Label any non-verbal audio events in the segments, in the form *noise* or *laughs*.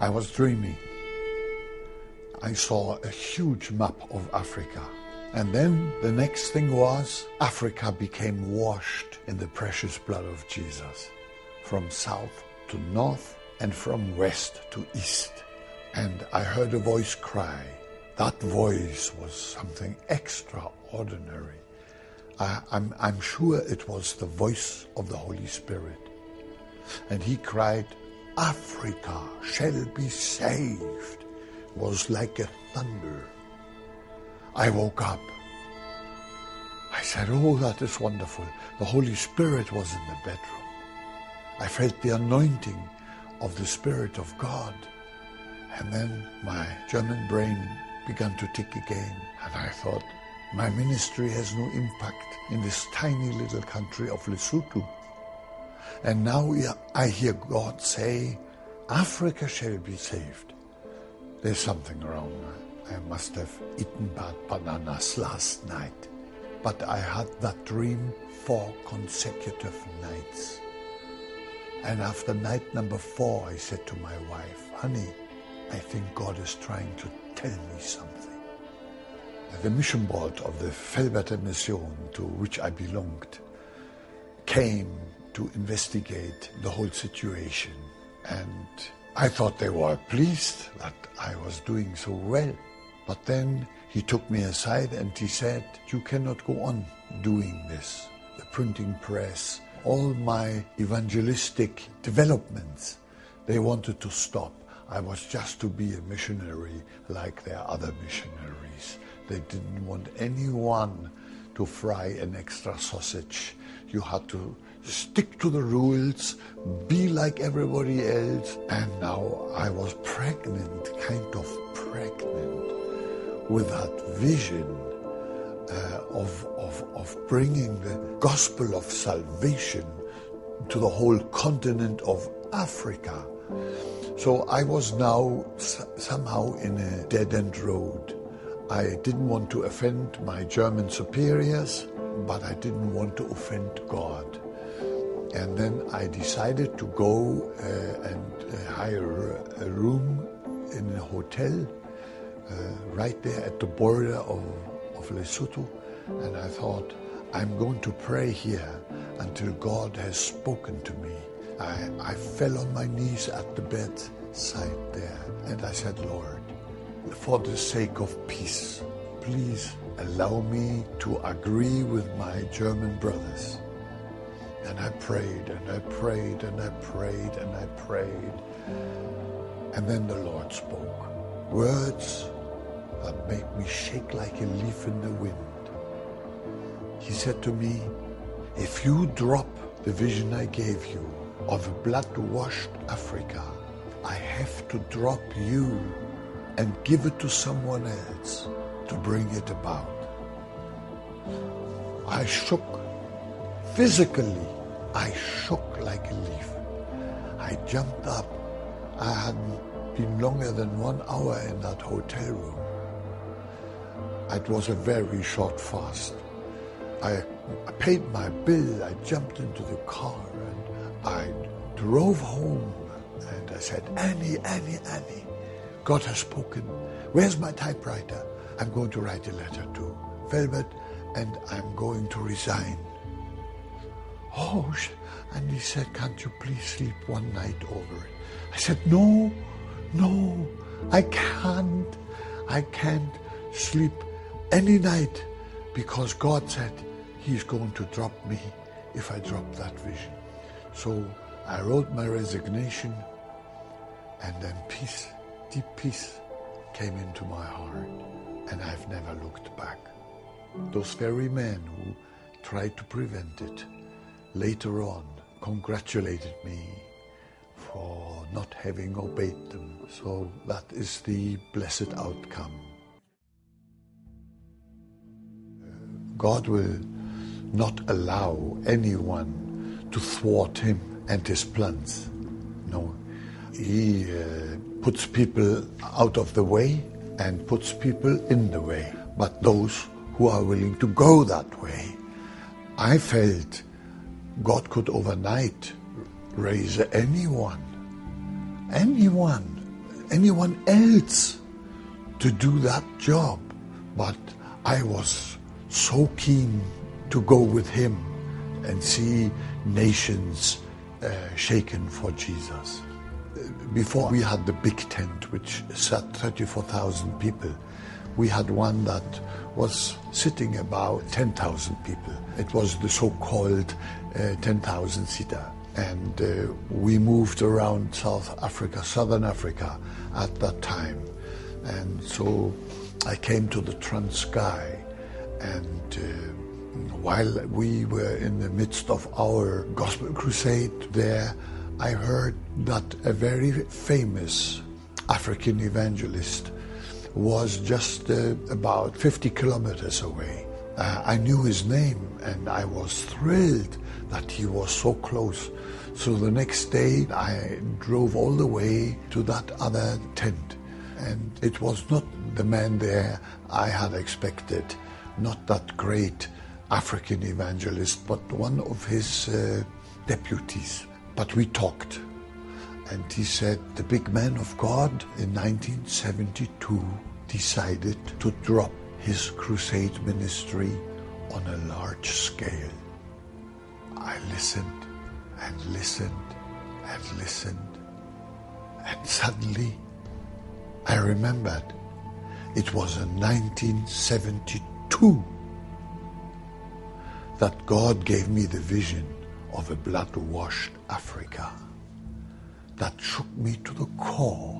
I was dreaming. I saw a huge map of Africa. And then the next thing was Africa became washed in the precious blood of Jesus from south to north and from west to east. And I heard a voice cry. That voice was something extraordinary. I, I'm, I'm sure it was the voice of the Holy Spirit. And he cried, Africa shall be saved, was like a thunder. I woke up. I said, Oh, that is wonderful. The Holy Spirit was in the bedroom. I felt the anointing of the Spirit of God. And then my German brain began to tick again. And I thought, my ministry has no impact in this tiny little country of Lesotho. And now I hear God say, Africa shall be saved. There's something wrong. I must have eaten bad bananas last night. But I had that dream four consecutive nights. And after night number four, I said to my wife, honey, I think God is trying to tell me something. The mission board of the Velberter Mission, to which I belonged, came to investigate the whole situation. And I thought they were pleased that I was doing so well. But then he took me aside and he said, You cannot go on doing this. The printing press, all my evangelistic developments, they wanted to stop. I was just to be a missionary like their other missionaries. They didn't want anyone to fry an extra sausage. You had to stick to the rules, be like everybody else. And now I was pregnant, kind of pregnant, with that vision uh, of, of, of bringing the gospel of salvation to the whole continent of Africa. So I was now somehow in a dead end road. I didn't want to offend my German superiors, but I didn't want to offend God. And then I decided to go uh, and uh, hire a room in a hotel uh, right there at the border of, of Lesotho. And I thought, I'm going to pray here until God has spoken to me. I, I fell on my knees at the bedside there and I said, Lord, for the sake of peace, please allow me to agree with my German brothers and I prayed and I prayed and I prayed and I prayed. And then the Lord spoke words that made me shake like a leaf in the wind. He said to me, If you drop the vision I gave you of a blood washed Africa, I have to drop you and give it to someone else to bring it about. I shook Physically, I shook like a leaf. I jumped up. I hadn't been longer than one hour in that hotel room. It was a very short fast. I, I paid my bill. I jumped into the car and I drove home. And I said, Anni, Anni, Anni, God has spoken. Where's my typewriter? I'm going to write a letter to Velbert and I'm going to resign. Oh, and he said, Can't you please sleep one night over it? I said, No, no, I can't. I can't sleep any night because God said He's going to drop me if I drop that vision. So I wrote my resignation, and then peace, deep peace, came into my heart, and I've never looked back. Those very men who tried to prevent it later on congratulated me for not having obeyed them. So that is the blessed outcome. God will not allow anyone to thwart him and his plans. No, he uh, puts people out of the way and puts people in the way. But those who are willing to go that way, I felt God could overnight raise anyone, anyone. anyone else to do that job. But I was so keen to go with him and see nations uh, shaken for Jesus. Before we had the big tent, which sat 34,000 people, we had one that was sitting about 10,000 people. It was the so-called uh, 10,000 seater. And uh, we moved around South Africa, Southern Africa at that time. And so I came to the Transkei and uh, while we were in the midst of our gospel crusade there, I heard that a very famous African evangelist was just uh, about 50 kilometers away. Uh, I knew his name and I was thrilled that he was so close. So the next day I drove all the way to that other tent and it was not the man there I had expected, not that great African evangelist, but one of his uh, deputies. But we talked. And he said the big man of God in 1972 decided to drop his crusade ministry on a large scale. I listened and listened and listened. And suddenly I remembered it was in 1972 that God gave me the vision of a blood washed Africa that shook me to the core.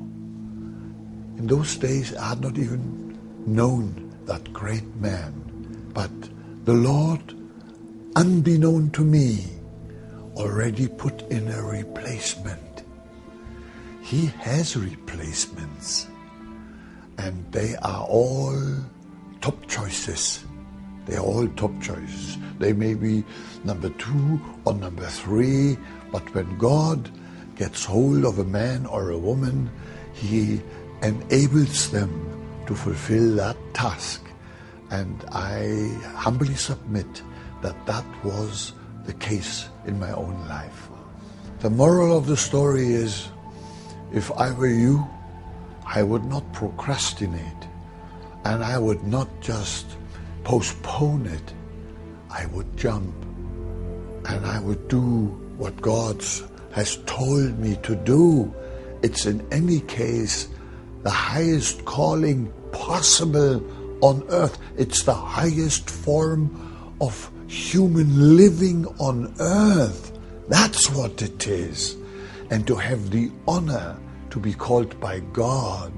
In those days, I had not even known that great man, but the Lord, unbeknown to me, already put in a replacement. He has replacements, and they are all top choices. They are all top choices. They may be number two or number three, but when God gets hold of a man or a woman, he enables them to fulfill that task. And I humbly submit that that was the case in my own life. The moral of the story is if I were you, I would not procrastinate and I would not just postpone it. I would jump and I would do what God has told me to do. It's in any case the highest calling possible on earth. It's the highest form of human living on earth. That's what it is. And to have the honor to be called by God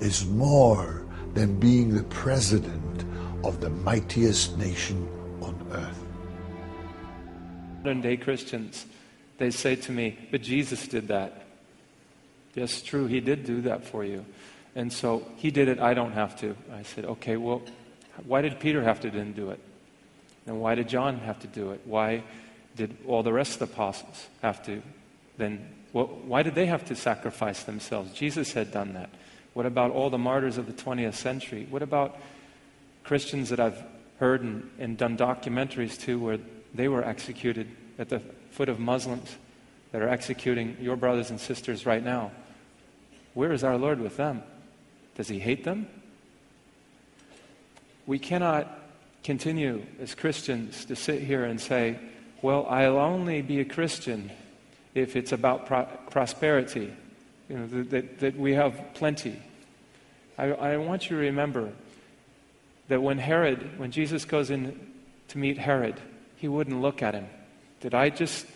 is more than being the president of the mightiest nation on earth. Modern day Christians, they say to me, but Jesus did that. Yes, true, he did do that for you. And so he did it, I don't have to. I said, okay, well, why did Peter have to then do it? And why did John have to do it? Why did all the rest of the apostles have to then? Well, why did they have to sacrifice themselves? Jesus had done that. What about all the martyrs of the 20th century? What about Christians that I've heard and, and done documentaries too where they were executed at the foot of Muslims that are executing your brothers and sisters right now. Where is our Lord with them? Does he hate them? We cannot continue as Christians to sit here and say, well, I'll only be a Christian if it's about pro- prosperity, you know, that, that, that we have plenty. I, I want you to remember that when Herod, when Jesus goes in to meet Herod, he wouldn't look at him. Did I just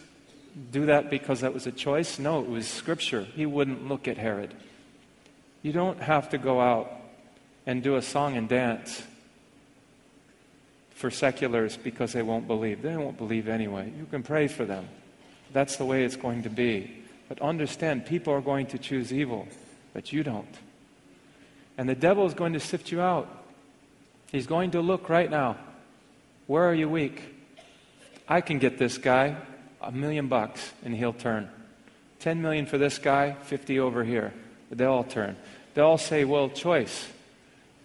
do that because that was a choice? No, it was scripture. He wouldn't look at Herod. You don't have to go out and do a song and dance for seculars because they won't believe. They won't believe anyway. You can pray for them. That's the way it's going to be. But understand, people are going to choose evil, but you don't. And the devil is going to sift you out. He's going to look right now. Where are you weak? I can get this guy a million bucks and he'll turn. 10 million for this guy, 50 over here. They all turn. They all say, well, choice,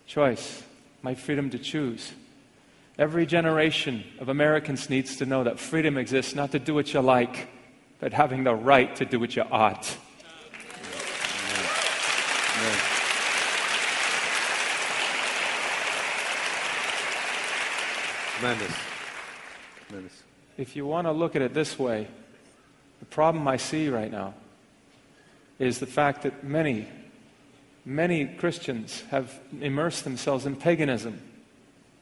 choice, my freedom to choose. Every generation of Americans needs to know that freedom exists not to do what you like, but having the right to do what you ought. Tremendous. Tremendous. If you want to look at it this way, the problem I see right now is the fact that many, many Christians have immersed themselves in paganism.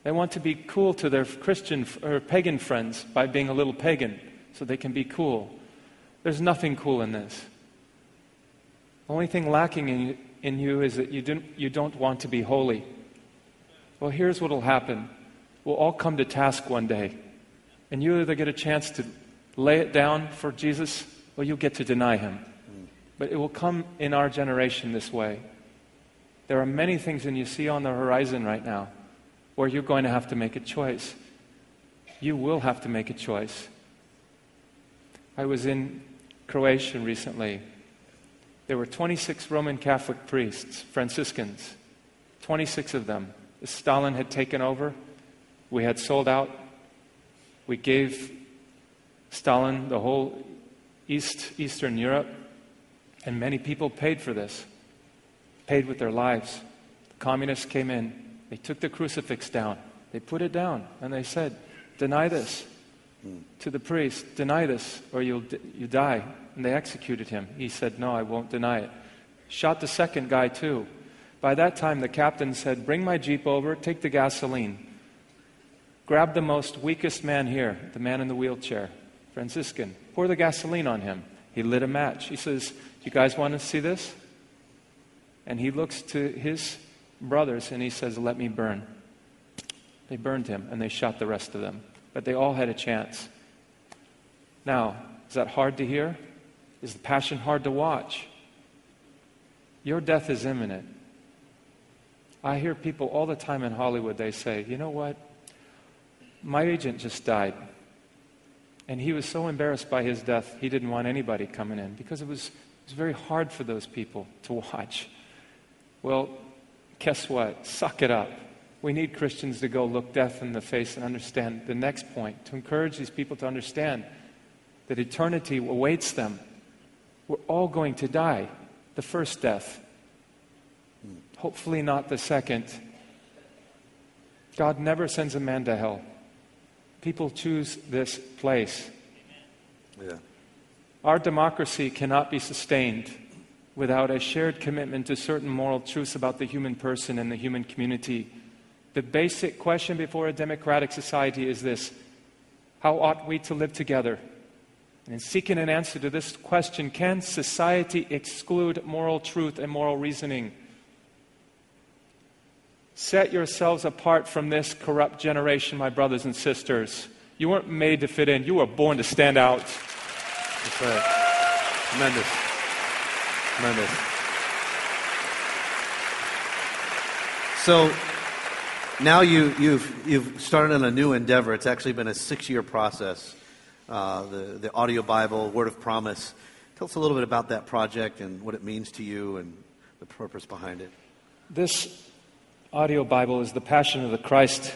They want to be cool to their Christian or pagan friends by being a little pagan so they can be cool. There's nothing cool in this. The only thing lacking in you, in you is that you, didn't, you don't want to be holy. Well, here's what will happen we'll all come to task one day. And you either get a chance to lay it down for Jesus or you'll get to deny him. But it will come in our generation this way. There are many things that you see on the horizon right now where you're going to have to make a choice. You will have to make a choice. I was in Croatia recently. There were 26 Roman Catholic priests, Franciscans, 26 of them. Stalin had taken over. We had sold out. We gave Stalin the whole East, Eastern Europe, and many people paid for this, paid with their lives. The communists came in, they took the crucifix down, they put it down, and they said, Deny this to the priest, deny this or you'll you die. And they executed him. He said, No, I won't deny it. Shot the second guy too. By that time, the captain said, Bring my Jeep over, take the gasoline. Grab the most weakest man here, the man in the wheelchair, Franciscan. Pour the gasoline on him. He lit a match. He says, you guys want to see this? And he looks to his brothers and he says, Let me burn. They burned him and they shot the rest of them. But they all had a chance. Now, is that hard to hear? Is the passion hard to watch? Your death is imminent. I hear people all the time in Hollywood, they say, you know what? My agent just died. And he was so embarrassed by his death, he didn't want anybody coming in because it was, it was very hard for those people to watch. Well, guess what? Suck it up. We need Christians to go look death in the face and understand the next point, to encourage these people to understand that eternity awaits them. We're all going to die. The first death. Hopefully, not the second. God never sends a man to hell. People choose this place. Yeah. Our democracy cannot be sustained without a shared commitment to certain moral truths about the human person and the human community the basic question before a democratic society is this How ought we to live together? And in seeking an answer to this question, can society exclude moral truth and moral reasoning? Set yourselves apart from this corrupt generation, my brothers and sisters. You weren't made to fit in, you were born to stand out. That's right. Tremendous. Tremendous. So, now you, you've, you've started on a new endeavor. It's actually been a six year process. Uh, the, the audio Bible, Word of Promise. Tell us a little bit about that project and what it means to you and the purpose behind it. This audio Bible is the passion of the Christ,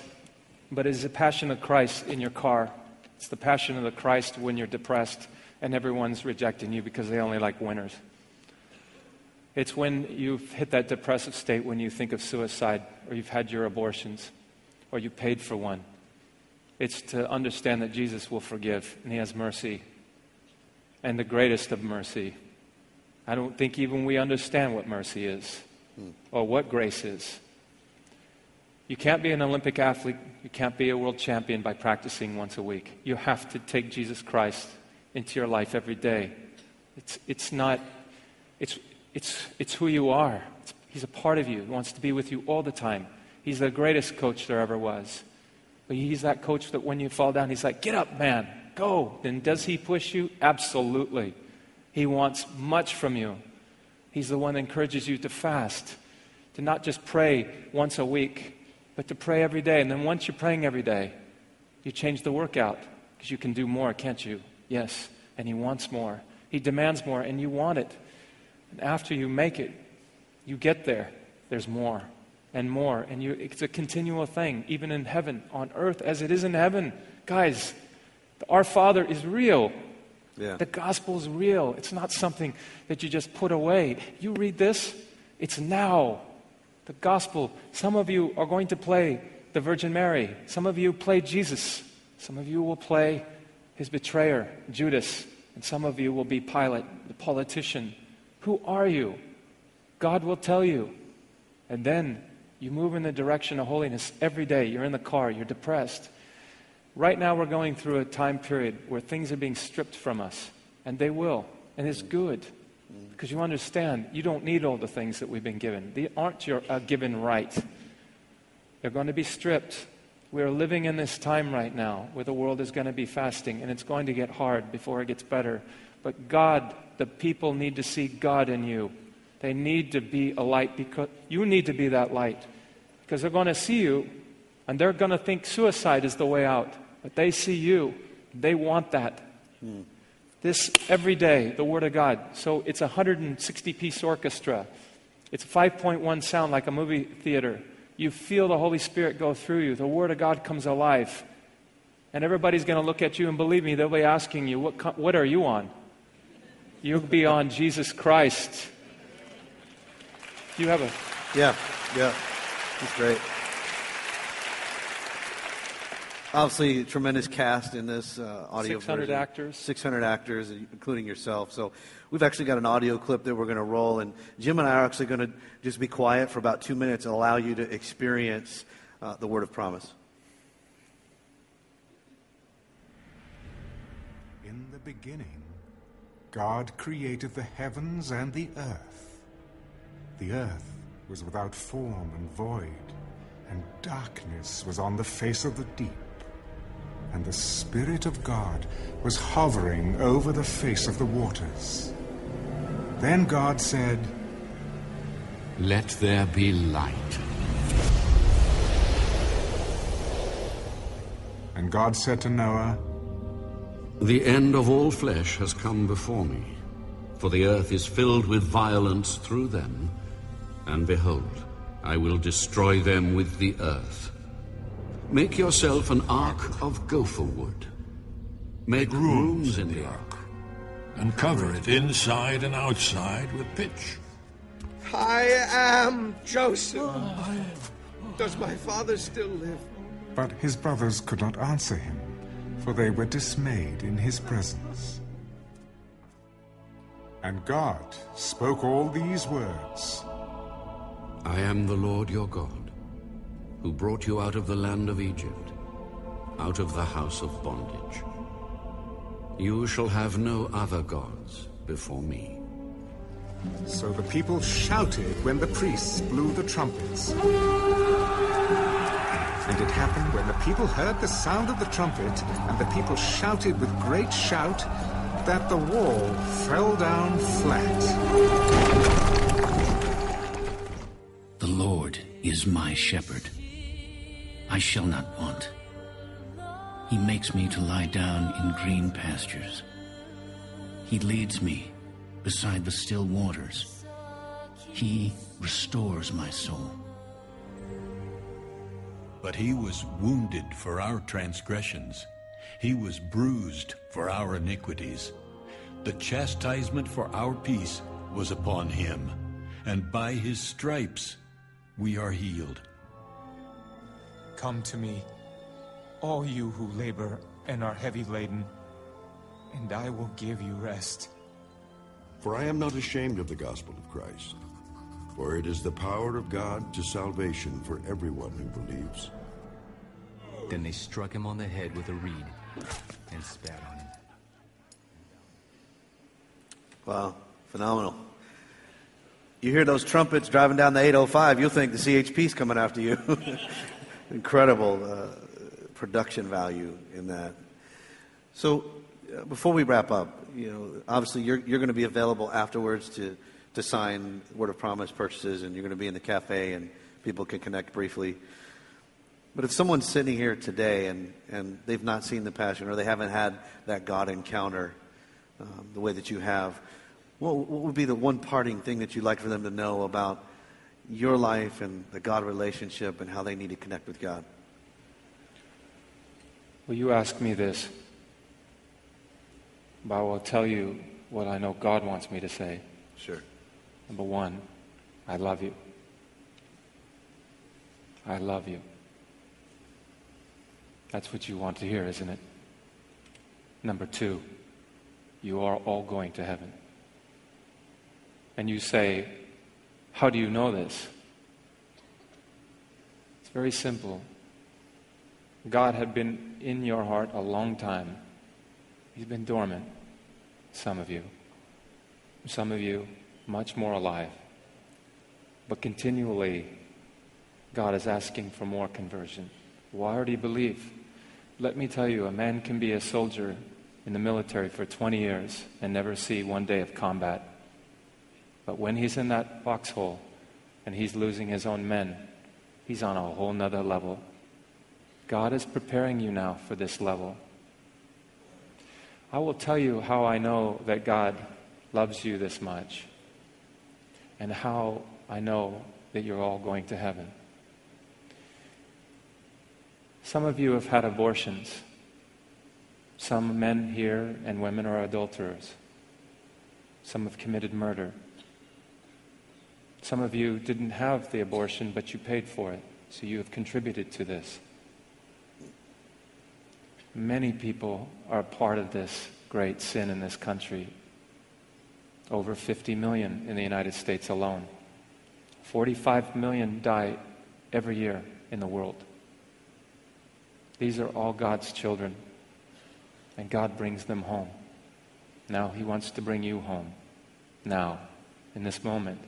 but it is the passion of Christ in your car. It's the passion of the Christ when you're depressed and everyone's rejecting you because they only like winners. It's when you've hit that depressive state when you think of suicide, or you've had your abortions, or you paid for one. It's to understand that Jesus will forgive and He has mercy, and the greatest of mercy. I don't think even we understand what mercy is hmm. or what grace is. You can't be an Olympic athlete, you can't be a world champion by practicing once a week. You have to take Jesus Christ into your life every day. It's, it's not, it's, it's, it's who you are. It's, he's a part of you. He wants to be with you all the time. He's the greatest coach there ever was. But he's that coach that when you fall down, he's like, get up, man, go. Then does he push you? Absolutely. He wants much from you. He's the one that encourages you to fast, to not just pray once a week, but to pray every day. And then once you're praying every day, you change the workout because you can do more, can't you? Yes. And he wants more. He demands more, and you want it. And after you make it, you get there, there's more and more. And you, it's a continual thing, even in heaven, on earth, as it is in heaven. Guys, our Father is real. Yeah. The gospel is real. It's not something that you just put away. You read this, it's now. The gospel. Some of you are going to play the Virgin Mary. Some of you play Jesus. Some of you will play his betrayer, Judas. And some of you will be Pilate, the politician. Who are you? God will tell you. And then you move in the direction of holiness every day. You're in the car, you're depressed. Right now, we're going through a time period where things are being stripped from us, and they will, and it's good. Because you understand, you don't need all the things that we've been given. They aren't your uh, given right. They're going to be stripped. We are living in this time right now where the world is going to be fasting, and it's going to get hard before it gets better. But God, the people need to see God in you. They need to be a light because you need to be that light. Because they're going to see you and they're going to think suicide is the way out. But they see you. They want that. Hmm. This every day, the Word of God. So it's a 160 piece orchestra. It's 5.1 sound like a movie theater. You feel the Holy Spirit go through you. The Word of God comes alive. And everybody's going to look at you, and believe me, they'll be asking you, What, what are you on? You'll be on Jesus Christ. You have a. Yeah, yeah. That's great. Obviously, tremendous cast in this uh, audio 600 version. actors. 600 actors, including yourself. So we've actually got an audio clip that we're going to roll, and Jim and I are actually going to just be quiet for about two minutes and allow you to experience uh, the word of promise. In the beginning, God created the heavens and the earth. The earth was without form and void, and darkness was on the face of the deep and the Spirit of God was hovering over the face of the waters. Then God said, Let there be light. And God said to Noah, The end of all flesh has come before me, for the earth is filled with violence through them, and behold, I will destroy them with the earth. Make yourself an ark of gopher wood. Make rooms in the ark. And cover it inside and outside with pitch. I am Joseph. Does my father still live? But his brothers could not answer him, for they were dismayed in his presence. And God spoke all these words I am the Lord your God who brought you out of the land of Egypt, out of the house of bondage. You shall have no other gods before me. So the people shouted when the priests blew the trumpets. And it happened when the people heard the sound of the trumpet, and the people shouted with great shout, that the wall fell down flat. The Lord is my shepherd. I shall not want. He makes me to lie down in green pastures. He leads me beside the still waters. He restores my soul. But he was wounded for our transgressions. He was bruised for our iniquities. The chastisement for our peace was upon him, and by his stripes we are healed. Come to me, all you who labor and are heavy laden, and I will give you rest. For I am not ashamed of the gospel of Christ, for it is the power of God to salvation for everyone who believes. Then they struck him on the head with a reed and spat on him. Wow, phenomenal. You hear those trumpets driving down the 805, you'll think the CHP's coming after you. *laughs* incredible uh, production value in that. So, uh, before we wrap up, you know, obviously you're, you're going to be available afterwards to, to sign word of promise purchases, and you're going to be in the cafe, and people can connect briefly. But if someone's sitting here today and, and they've not seen the passion or they haven't had that God encounter um, the way that you have, what, what would be the one parting thing that you'd like for them to know about your life and the God relationship and how they need to connect with God? Well, you ask me this, but I will tell you what I know God wants me to say. Sure. Number one, I love you. I love you. That's what you want to hear, isn't it? Number two, you are all going to heaven. And you say, How do you know this? It's very simple. God had been in your heart a long time. He's been dormant, some of you. Some of you, much more alive. But continually, God is asking for more conversion. Why you believe? Let me tell you, a man can be a soldier in the military for 20 years and never see one day of combat. But when he's in that foxhole and he's losing his own men, he's on a whole nother level. God is preparing you now for this level. I will tell you how I know that God loves you this much and how I know that you're all going to heaven. Some of you have had abortions. Some men here and women are adulterers. Some have committed murder. Some of you didn't have the abortion, but you paid for it, so you have contributed to this. Many people are part of this great sin in this country. Over 50 million in the United States alone. 45 million die every year in the world. These are all God's children, and God brings them home. Now He wants to bring you home. Now, in this moment.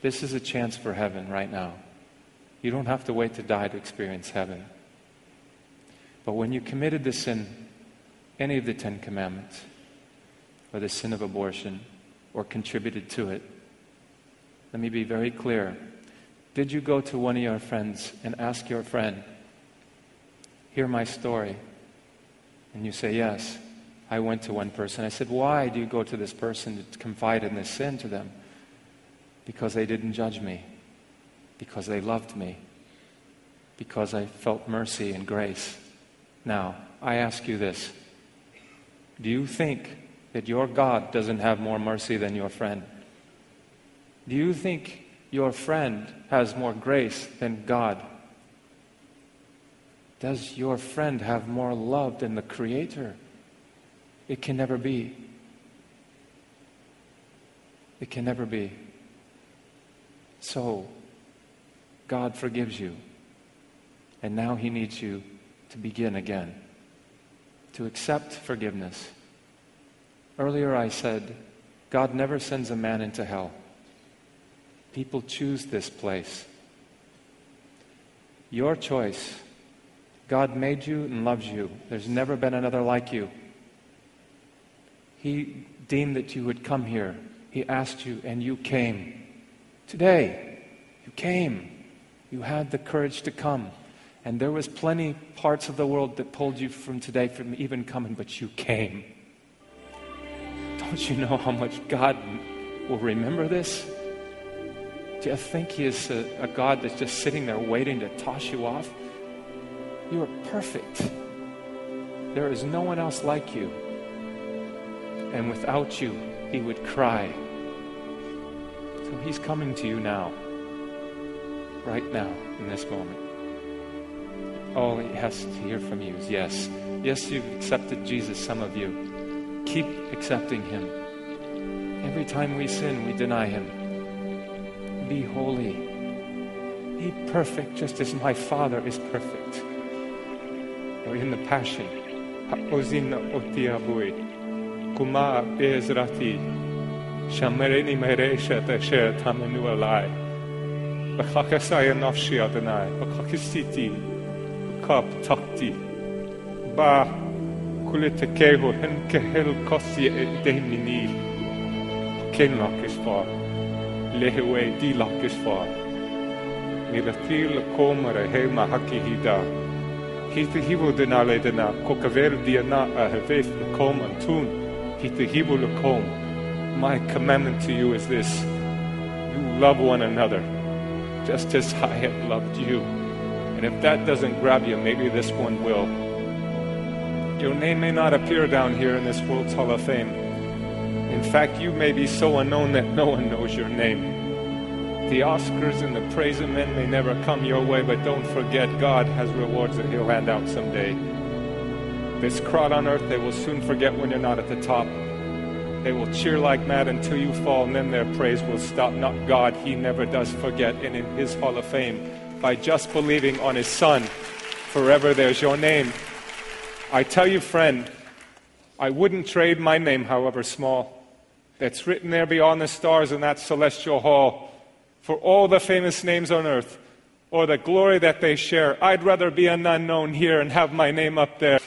This is a chance for heaven right now. You don't have to wait to die to experience heaven. But when you committed the sin, any of the Ten Commandments, or the sin of abortion, or contributed to it, let me be very clear. Did you go to one of your friends and ask your friend, Hear my story? And you say, Yes. I went to one person. I said, Why do you go to this person to confide in this sin to them? Because they didn't judge me, because they loved me, because I felt mercy and grace. Now, I ask you this Do you think that your God doesn't have more mercy than your friend? Do you think your friend has more grace than God? Does your friend have more love than the Creator? It can never be. It can never be. So, God forgives you. And now He needs you to begin again, to accept forgiveness. Earlier I said, God never sends a man into hell. People choose this place. Your choice. God made you and loves you. There's never been another like you. He deemed that you would come here. He asked you, and you came. Today, you came. You had the courage to come. And there was plenty parts of the world that pulled you from today from even coming, but you came. Don't you know how much God will remember this? Do you think He is a, a God that's just sitting there waiting to toss you off? You are perfect. There is no one else like you and without you, he would cry. So he's coming to you now, right now, in this moment. All he has to hear from you is yes. Yes, you've accepted Jesus, some of you. Keep accepting him. Every time we sin, we deny him. Be holy. Be perfect, just as my Father is perfect. Or in the Passion. Kuma Bezrati שהמרני מרשת אשר תאמנו עלי. וכך אשאי נפשי אדוני, וכך עשיתי, וכך פתחתי. בא כולי תכהו הן קהל כוסי עדי מיני. כן לך אשפר, להווי די לך אשפר. מילתי לקום רהם הקהידה. התהיבו דנה לדנה, כוכבל דיאנה אהבף מקום אנטון, התהיבו לקום. My commandment to you is this you love one another just as I have loved you. And if that doesn't grab you, maybe this one will. Your name may not appear down here in this World's Hall of Fame. In fact, you may be so unknown that no one knows your name. The Oscars and the praise of men may never come your way, but don't forget God has rewards that He'll hand out someday. This crowd on earth, they will soon forget when you're not at the top. They will cheer like mad until you fall, and then their praise will stop. Not God, He never does forget. And in His Hall of Fame, by just believing on His Son, forever there's your name. I tell you, friend, I wouldn't trade my name, however small, that's written there beyond the stars in that celestial hall, for all the famous names on earth or the glory that they share. I'd rather be an unknown here and have my name up there.